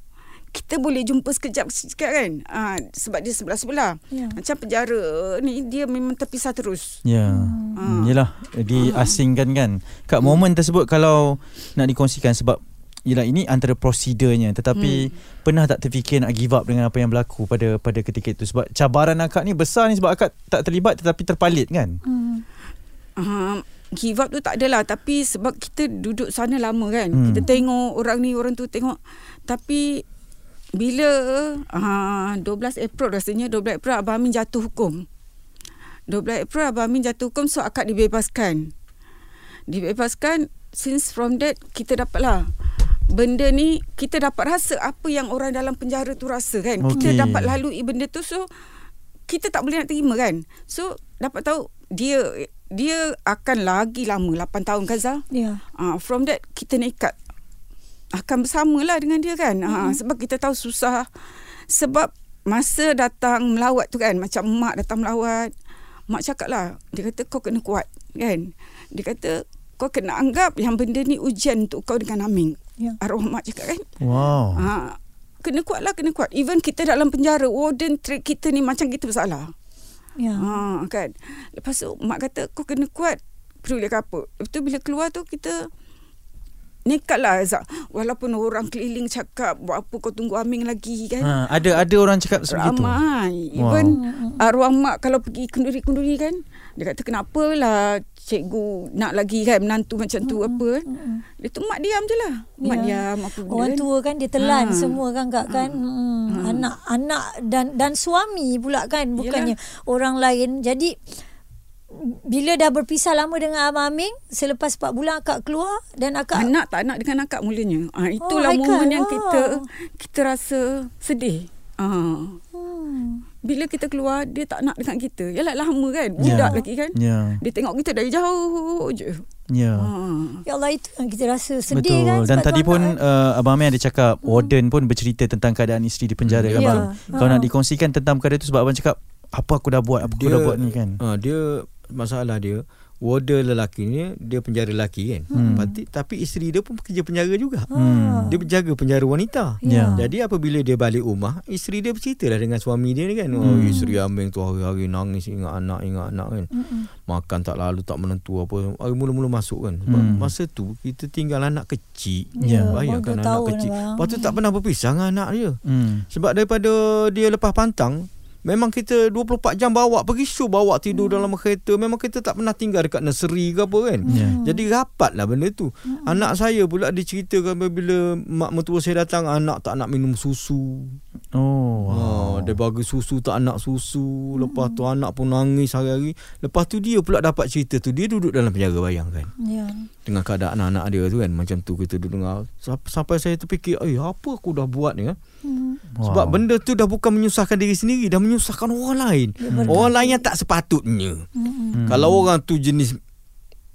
kita boleh jumpa sekejap sikit kan. Ha, sebab dia sebelah-sebelah. Ya. Macam penjara ni dia memang terpisah terus. Ya. Hmm. Yelah diasingkan kan. Kat momen tersebut kalau nak dikongsikan sebab Yelah ini antara prosedurnya Tetapi hmm. Pernah tak terfikir Nak give up dengan apa yang berlaku Pada pada ketika itu Sebab cabaran akak ni besar ni Sebab akak tak terlibat Tetapi terpalit kan Hmm. Give up tu tak adalah tapi sebab kita duduk sana lama kan. Hmm. Kita tengok orang ni orang tu tengok tapi bila uh, 12 April rasanya 12 April Abang Amin jatuh hukum. 12 April Abang Amin jatuh hukum so akak dibebaskan. Dibebaskan since from that kita dapatlah benda ni kita dapat rasa apa yang orang dalam penjara tu rasa kan. Okey. Kita dapat lalui benda tu so kita tak boleh nak terima kan. So dapat tahu dia dia akan lagi lama 8 tahun kan Zah. Ya. Uh, from that kita nekat akan bersamalah dengan dia kan. Mm-hmm. Uh, sebab kita tahu susah. Sebab masa datang melawat tu kan macam mak datang melawat. Mak cakap lah dia kata kau kena kuat kan. Dia kata kau kena anggap yang benda ni ujian untuk kau dengan Aming. Ya. Arwah mak cakap kan. Wow. Ha, kena kuat lah, kena kuat. Even kita dalam penjara, warden treat kita ni macam kita bersalah. Ya. Ha, kan. Lepas tu mak kata kau kena kuat. Peduli apa. Lepas tu bila keluar tu kita nekat lah Azhar. Walaupun orang keliling cakap buat apa kau tunggu Aming lagi kan. Ha, ada ada orang cakap sebegitu. Ramai. Even arwah mak kalau pergi kenduri-kenduri kan. Dia kata kenapa lah cikgu nak lagi kan menantu macam tu apa kan. Dia tu mak diam je lah. Mak Ya. diam apa benda Orang kan. tua kan dia telan Ha. semua kan kak kan. Hmm. Anak anak dan dan suami pula kan bukannya orang lain. Jadi bila dah berpisah lama dengan Abang Aming selepas 4 bulan akak keluar dan akak Anak tak nak dengan akak mulanya. Ah itulah Haikal. momen yang Oh. kita kita rasa sedih. Ah. hmm. Bila kita keluar dia tak nak dengan kita. Yalah lama kan. Ya. Budak lagi kan. Ya. Dia tengok kita dari jauh je. Ya. Ah. Ya Allah itu yang kita rasa sedih Betul. kan Dan sebab tadi pun kan? uh, Abang Amir ada cakap warden pun bercerita tentang keadaan isteri di penjara Hmm. kan Ya. bang. Kau Ha. nak dikongsikan tentang perkara itu sebab abang cakap apa aku dah buat, apa aku dah buat ni kan. uh, Dia Masalah dia Warden lelaki ni Dia penjara lelaki kan Hmm. Pati, Tapi isteri dia pun Kerja penjara juga Hmm. Dia berjaga penjara wanita Ya. Jadi apabila dia balik rumah Isteri dia bercerita lah dengan suami dia ni kan oh, Hmm. Isteri Aming tu hari-hari nangis Ingat anak, ingat anak kan Mm-mm. Makan tak lalu tak menentu apa Hari mula-mula masuk kan Sebab Hmm. Masa tu kita tinggal anak kecil Ya. Bayangkan anak kecil abang. Lepas tu tak pernah berpisah dengan anak dia Hmm. Sebab daripada dia lepas pantang Memang kita 24 jam bawa Pergi show bawa tidur dalam kereta Memang kita tak pernah tinggal dekat nursery ke apa kan Ya. Jadi rapat lah benda tu Anak saya pula diceritakan Bila mak mertua saya datang Anak tak nak minum susu Oh. wow. Wow. Dia bagi susu tak nak susu Lepas tu anak pun nangis hari-hari Lepas tu dia pula dapat cerita tu Dia duduk dalam penjara bayangkan Ya. Dengan keadaan anak-anak dia tu kan Macam tu kita duduk dengar Sampai- Sampai saya terfikir Eh apa aku dah buat ni kan Hmm. Wow. sebab benda tu dah bukan menyusahkan diri sendiri Dah menyusahkan orang lain Orang lain yang tak sepatutnya Mm-mm. Kalau orang tu jenis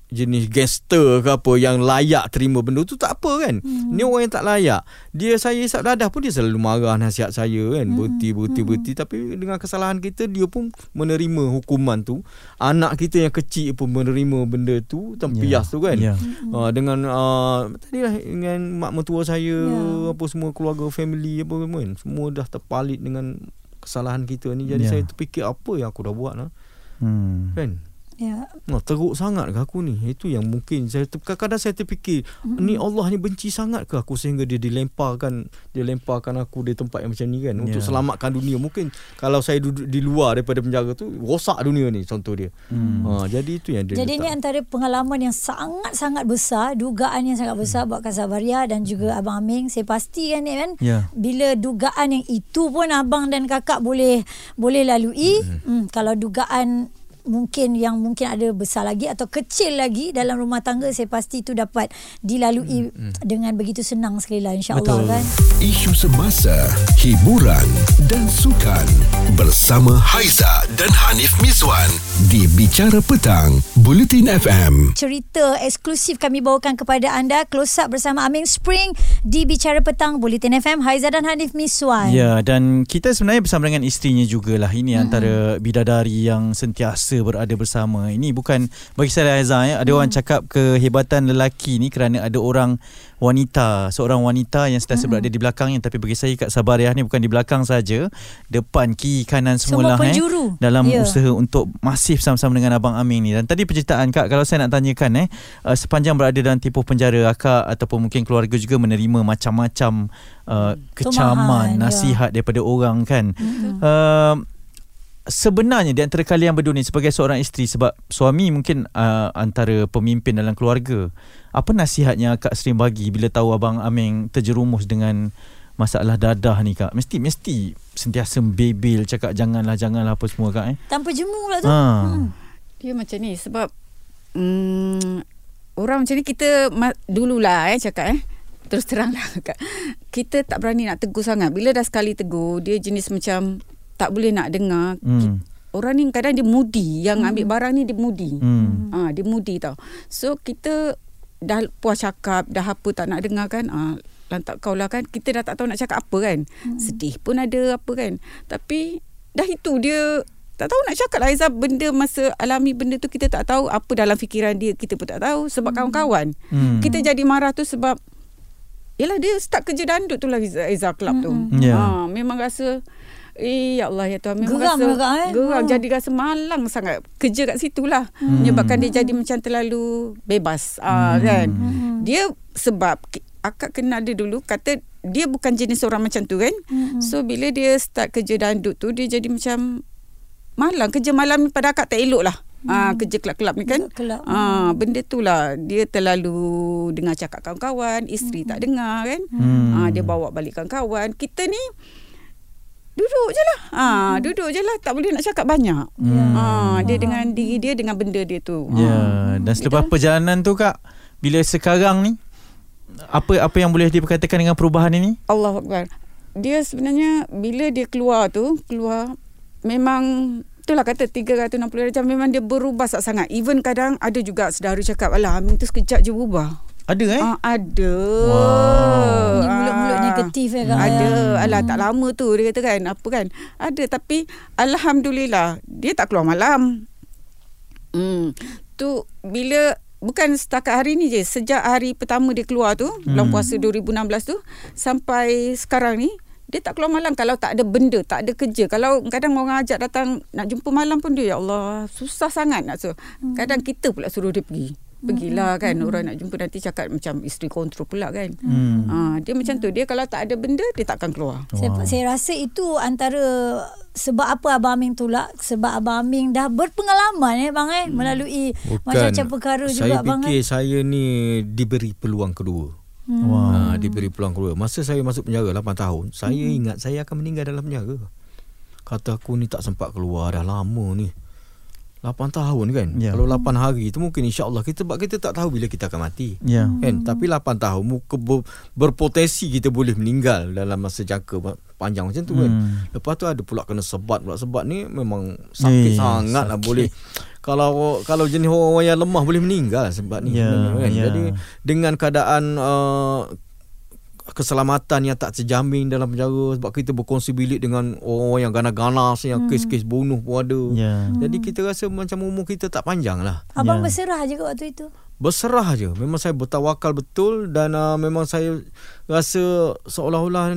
jenis gangster ke apa yang layak terima benda tu tak apa kan. Hmm. Ni orang yang tak layak. Dia saya isap dadah pun dia selalu marah nasihat saya kan. Berhenti berhenti berhenti tapi dengan kesalahan kita dia pun menerima hukuman tu. Anak kita yang kecil pun menerima benda tu tempias tu kan. Ya. Uh, dengan uh, tadilah dengan mak mertua saya Ya. apa semua keluarga family apa semua kan. Semua dah terpalit dengan kesalahan kita ni. Jadi Ya. saya terfikir apa yang aku dah buat lah. Hmm. Kan? Ya. Oh, teruk sangat ke aku ni Itu yang mungkin saya ter- Kadang-kadang saya terfikir mm-hmm. Ni Allah ni benci sangat ke aku Sehingga dia dilemparkan Dia lemparkan aku di tempat yang macam ni kan Untuk Ya. selamatkan dunia Mungkin Kalau saya duduk di luar Daripada penjara tu Rosak dunia ni Contoh dia Hmm. ha, Jadi itu yang dia Jadi ini letak. antara pengalaman yang sangat-sangat besar, dugaan yang sangat besar buat Kak Sabaria dan juga Abang Aming. Saya pastikan ni kan Ya. bila dugaan yang itu pun abang dan kakak boleh boleh lalui, hmm, kalau dugaan mungkin yang mungkin ada besar lagi atau kecil lagi dalam rumah tangga saya pasti itu dapat dilalui dengan begitu senang sekali lah insya-Allah kan. Isu semasa, hiburan dan sukan bersama Haiza dan Hanif Miswan di Bicara Petang, Bulletin FM. cerita eksklusif kami bawakan kepada anda close up bersama Aming Spring di Bicara Petang Bulletin FM Haiza dan Hanif Miswan. Ya dan kita sebenarnya bersama dengan isterinya jugalah. Ini hmm. antara bidadari yang sentiasa berada bersama. Ini bukan bagi saya Azhar ya. Ada hmm. orang cakap kehebatan lelaki ni kerana ada orang wanita, seorang wanita yang sentiasa hmm. berada di belakangnya tapi bagi saya Kak Sabariah ni bukan di belakang saja, depan, kiri, kanan Semua semualah penjuru. eh dalam Ya. usaha untuk masif sama-sama dengan abang Amin ni. Dan tadi penceritaan Kak kalau saya nak tanyakan eh uh, sepanjang berada dalam tempoh penjara akak ataupun mungkin keluarga juga menerima macam-macam uh, kecaman, Tumahan, ya. nasihat daripada orang kan. Mm-mm. Uh, sebenarnya di antara kalian berdua ni sebagai seorang isteri sebab suami mungkin uh, antara pemimpin dalam keluarga. Apa nasihat yang akak sering bagi bila tahu abang Aming terjerumus dengan masalah dadah ni kak mesti mesti sentiasa bebel cakap janganlah janganlah apa semua kak eh Tanpa jemu pula tu. ha Hmm. Dia macam ni sebab mm, orang macam ni kita ma- dululah eh cakap eh. Terus terang lah [LAUGHS] Kak. Kita tak berani nak tegur sangat. Bila dah sekali tegur, dia jenis macam tak boleh nak dengar. hmm Orang ni kadang dia moody. Yang ambil barang ni dia moody. hmm Ah, dia moody tau. So kita dah puas cakap, dah apa tak nak dengar kan. Ah, lantak kau lah kan. Kita dah tak tahu nak cakap apa kan. Hmm. Sedih pun ada apa kan. Tapi dah itu dia tak tahu nak cakap lah Aizah benda masa alami benda tu kita tak tahu apa dalam fikiran dia kita pun tak tahu sebab hmm. kawan-kawan. Hmm. Kita jadi marah tu sebab Yelah dia start kerja dandut tu lah Aizah Club tu. Mm-mm. Ya. Ha, memang rasa Eh ya Allah ya Tuhan Memang Geram rasa agak, eh? Geram Ha. Jadi rasa malang sangat Kerja kat situ lah hmm. Menyebabkan dia jadi macam terlalu Bebas ah, Hmm. kan Hmm. Dia sebab Akak kenal dia dulu Kata dia bukan jenis orang macam tu kan Hmm. So bila dia start kerja dandut tu Dia jadi macam Malang Kerja malam ni pada akak tak elok lah Ah, kerja kelab-kelab ni kan Kelab. ah, Benda tu lah Dia terlalu Dengar cakap kawan-kawan Isteri tak dengar kan Hmm. Ah, Dia bawa balik kawan-kawan Kita ni Duduk je lah ah, Duduk je lah Tak boleh nak cakap banyak Hmm. ah, Dia dengan diri dia Dengan benda dia tu Ya, Ah. dan selepas perjalanan tu kak, bila sekarang ni apa apa yang boleh diperkatakan dengan perubahan ini? Allah Akbar. Dia sebenarnya bila dia keluar tu, keluar memang itulah kata 360 darjah memang dia berubah sangat. Even kadang ada juga saudara cakap, "Alah, Amin tu sekejap je berubah." Ada eh? Ah, ada. Wow. Ni mulut-mulut Ah. negatif eh kak. Ada. Hmm. Alah tak lama tu dia kata kan. Apa kan. Ada tapi alhamdulillah dia tak keluar malam. Hmm. Tu bila bukan setakat hari ni je. Sejak hari pertama dia keluar tu, hmm. bulan puasa 2016 tu sampai sekarang ni dia tak keluar malam kalau tak ada benda, tak ada kerja. Kalau kadang orang ajak datang nak jumpa malam pun dia ya Allah, susah sangat nak suruh. Kadang kita pula suruh dia pergi. Pergilah kan orang nak jumpa nanti cakap macam isteri kontrol pula kan. Hmm. Ha, dia macam tu. Dia kalau tak ada benda dia takkan keluar. Saya, saya rasa itu antara sebab apa Abang Aming tolak sebab Abang Aming dah berpengalaman eh bang eh melalui macam-macam perkara juga saya bang fikir eh. saya ni diberi peluang kedua. Hmm. Wow. Ha, diberi peluang kedua. Masa saya masuk penjara 8 tahun, saya Hmm. ingat saya akan meninggal dalam penjara. Kata aku ni tak sempat keluar dah lama ni. 8 tahun kan. Ya. Kalau 8 hari tu mungkin insya-Allah kita sebab kita tak tahu bila kita akan mati. Ya. Kan? Tapi 8 tahun muka ber, berpotensi kita boleh meninggal dalam masa jangka panjang macam tu kan. Hmm. Lepas tu ada pula kena sebat pula sebat ni memang sakit Eh, sangat lah boleh kalau kalau jenis orang yang lemah boleh meninggal sebab ni Ya, sebenarnya kan. ya. Jadi dengan keadaan uh, keselamatan yang tak terjamin dalam penjara sebab kita berkongsi bilik dengan orang yang ganas-ganas yang kes-kes bunuh pun ada. Ya. Jadi kita rasa macam umur kita tak panjang lah. Abang Ya. berserah je ke waktu itu. Berserah je. Memang saya bertawakal betul dan uh, memang saya rasa seolah-olah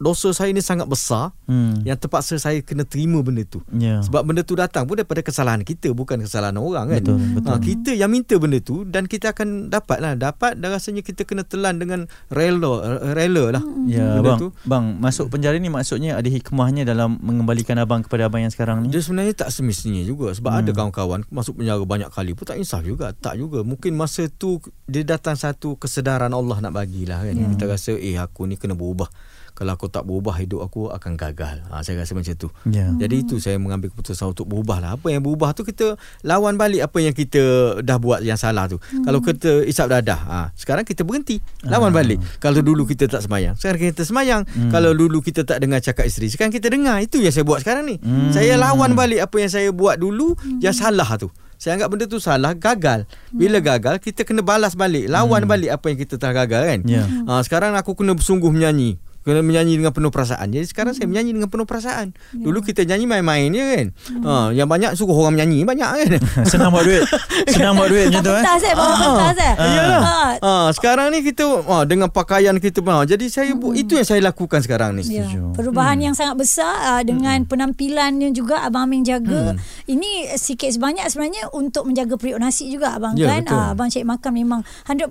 dosa saya ni sangat besar Hmm. yang terpaksa saya kena terima benda tu. Ya. Sebab benda tu datang pun daripada kesalahan kita bukan kesalahan orang kan. Betul, betul. Ha, kita yang minta benda tu dan kita akan dapat lah. Dapat dan rasanya kita kena telan dengan rela rela lah. Ya, Benda bang. tu. Bang, masuk penjara ni maksudnya ada hikmahnya dalam mengembalikan abang kepada abang yang sekarang ni. Dia sebenarnya tak semestinya juga sebab hmm. ada kawan-kawan masuk penjara banyak kali pun tak insaf juga tak juga mungkin masa tu dia datang satu kesedaran Allah nak bagilah kan hmm. kita rasa eh aku ni kena berubah kalau aku tak berubah hidup aku akan gagal ha, saya rasa macam tu Ya. jadi itu saya mengambil keputusan untuk berubah lah apa yang berubah tu kita lawan balik apa yang kita dah buat yang salah tu hmm. kalau kita isap dadah ha, sekarang kita berhenti lawan Ah. balik kalau dulu kita tak semayang sekarang kita semayang Hmm. kalau dulu kita tak dengar cakap isteri sekarang kita dengar itu yang saya buat sekarang ni Hmm. saya lawan balik apa yang saya buat dulu yang salah tu. Saya anggap benda tu salah, gagal. Bila gagal, kita kena balas balik, lawan balik apa yang kita telah gagal kan. Ya. Ha, sekarang aku kena sungguh menyanyi. Kena menyanyi dengan penuh perasaan. Jadi sekarang saya menyanyi dengan penuh perasaan. Dulu kita nyanyi main-main je kan. Ha, yang banyak suruh orang menyanyi banyak kan. [LAUGHS] Senang buat duit. Senang buat duit macam tu eh. Pentas eh, bawa pentas eh. Iyalah. Ha, Ha, sekarang ni kita ha, dengan pakaian kita ha, jadi saya bu- itu yang saya lakukan sekarang ni. Ya, Setuju. perubahan yang sangat besar uh, dengan penampilannya juga Abang Amin jaga. Ini sikit sebanyak sebenarnya untuk menjaga periuk nasi juga Abang Ya, kan. betul. Ah, Abang Cik Makan memang 100%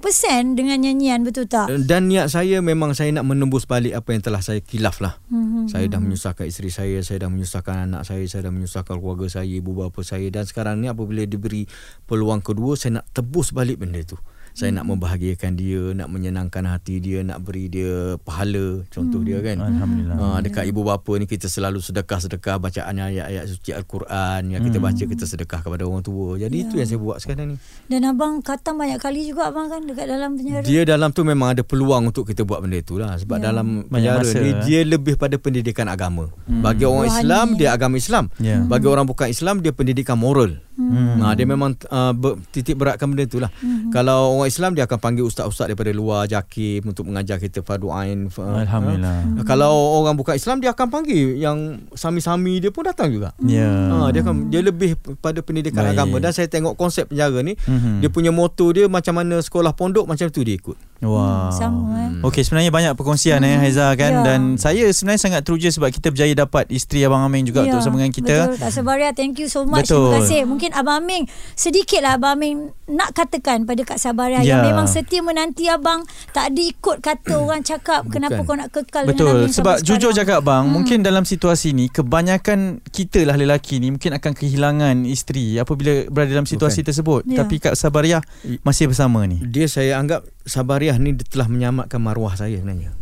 dengan nyanyian betul tak? Dan niat saya memang saya nak menembus balik apa yang telah saya kilaf lah. Hmm, Saya dah menyusahkan isteri saya, saya dah menyusahkan anak saya, saya dah menyusahkan keluarga saya, ibu bapa saya dan sekarang ni apabila diberi peluang kedua saya nak tebus balik benda tu. Saya nak membahagiakan dia, nak menyenangkan hati dia, nak beri dia pahala contoh dia kan. Alhamdulillah. Ha, dekat ibu bapa ni kita selalu sedekah-sedekah bacaan ayat-ayat suci Al-Quran yang kita baca kita sedekah kepada orang tua. Jadi itu yang saya buat sekarang ni. Dan abang khatam banyak kali juga abang kan dekat dalam penjara. Dia dalam tu memang ada peluang untuk kita buat benda tu lah sebab Ya. dalam penjara masa, ni eh. dia lebih pada pendidikan agama. Bagi orang Rohani. Islam dia agama Islam. Ya. Bagi orang bukan Islam dia pendidikan moral. Hmm. Nah, dia memang uh, ber, titik beratkan benda tu lah. Hmm. Kalau orang Islam dia akan panggil ustaz-ustaz daripada luar JAKIM untuk mengajar kita fardu ain. uh, Alhamdulillah. uh. Kalau orang bukan Islam dia akan panggil yang sami-sami dia pun datang juga. Ya. Ha, dia akan dia lebih pada pendidikan Baik. agama dan saya tengok konsep penjara ni Mhm. dia punya moto dia macam mana sekolah pondok macam tu dia ikut. Wah. Sama eh. Okey sebenarnya banyak perkongsian eh Haiza kan Ya. dan saya sebenarnya sangat teruja sebab kita berjaya dapat isteri abang Aming juga Ya, untuk bersama dengan kita. Betul. Kak Sabaria, thank you so much. Betul. Terima kasih. Mungkin Abang Aming, sedikitlah Abang Aming nak katakan pada Kak Sabaria Ya. yang memang setia menanti Abang tak diikut kata orang cakap kenapa kau nak kekal dengan Betul Aming sebab jujur sekarang. cakap bang hmm. mungkin dalam situasi ni kebanyakan kita lah lelaki ni mungkin akan kehilangan isteri apabila berada dalam situasi Bukan. tersebut Ya. tapi Kak Sabariah masih bersama ni. Dia saya anggap Sabariah ni telah menyelamatkan maruah saya sebenarnya.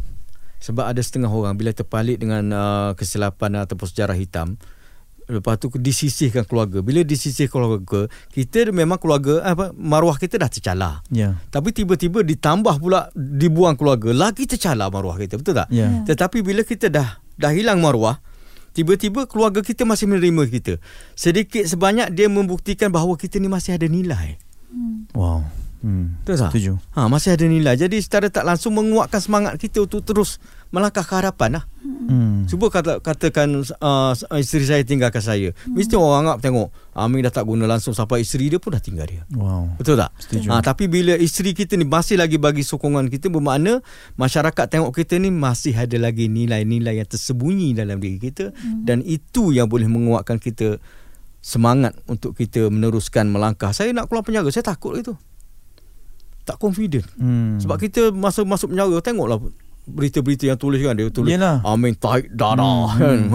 Sebab ada setengah orang bila terpalit dengan uh, kesilapan ataupun sejarah hitam Lepas tu disisihkan keluarga. Bila disisih keluarga, kita memang keluarga apa maruah kita dah tercalar. Ya. Tapi tiba-tiba ditambah pula dibuang keluarga, lagi tercalar maruah kita, betul tak? Ya. Tetapi bila kita dah dah hilang maruah, tiba-tiba keluarga kita masih menerima kita. Sedikit sebanyak dia membuktikan bahawa kita ni masih ada nilai. Wow. Hmm. Betul tak? Setuju. Ha, masih ada nilai. Jadi secara tak langsung menguatkan semangat kita untuk terus melangkah ke harapan lah. Hmm. Cuba kata, katakan uh, isteri saya tinggalkan saya. Mesti orang anggap tengok Amin dah tak guna langsung sampai isteri dia pun dah tinggal dia. Wow. Betul tak? Setuju. Ha, tapi bila isteri kita ni masih lagi bagi sokongan kita bermakna masyarakat tengok kita ni masih ada lagi nilai-nilai yang tersembunyi dalam diri kita hmm. dan itu yang boleh menguatkan kita semangat untuk kita meneruskan melangkah. Saya nak keluar penjara, saya takut itu. Tak confident. Hmm. Sebab kita masa masuk penjara tengoklah berita-berita yang tulis kan dia tulis Yelah. Amin tarik darah kan.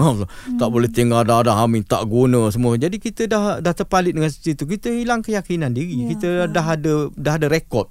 Tak boleh tinggal darah Amin tak guna semua. Jadi kita dah dah terpalit dengan situ. Kita hilang keyakinan diri. Ya, kita dah ada dah ada rekod.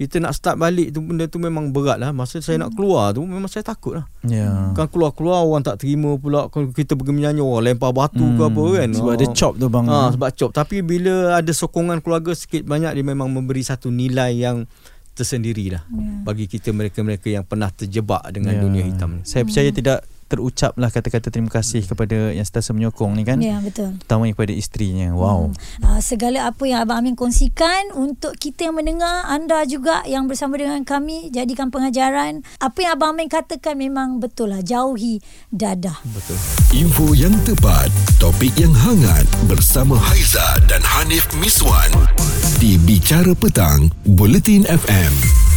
Kita nak start balik tu benda tu memang berat lah. Masa saya nak keluar tu memang saya takut lah. Ya. kan keluar-keluar orang tak terima pula. Kalau kita pergi menyanyi orang lempar batu ke Hmm. apa kan. Sebab ada chop tu bang. Ha, sebab cop Tapi bila ada sokongan keluarga Sikit banyak Dia memang memberi satu nilai yang Tersendiri lah Ya. Bagi kita mereka-mereka Yang pernah terjebak Dengan Ya. dunia hitam ni Saya percaya tidak terucaplah kata-kata terima kasih kepada yang sentiasa menyokong ni kan. Ya, betul. Terutamanya kepada isterinya. Wow. Uh, segala apa yang Abang Amin kongsikan untuk kita yang mendengar, anda juga yang bersama dengan kami jadikan pengajaran. Apa yang Abang Amin katakan memang betul lah. Jauhi dadah. Betul Info yang tepat, topik yang hangat bersama Haiza dan Hanif Miswan di Bicara Petang, Bulletin FM.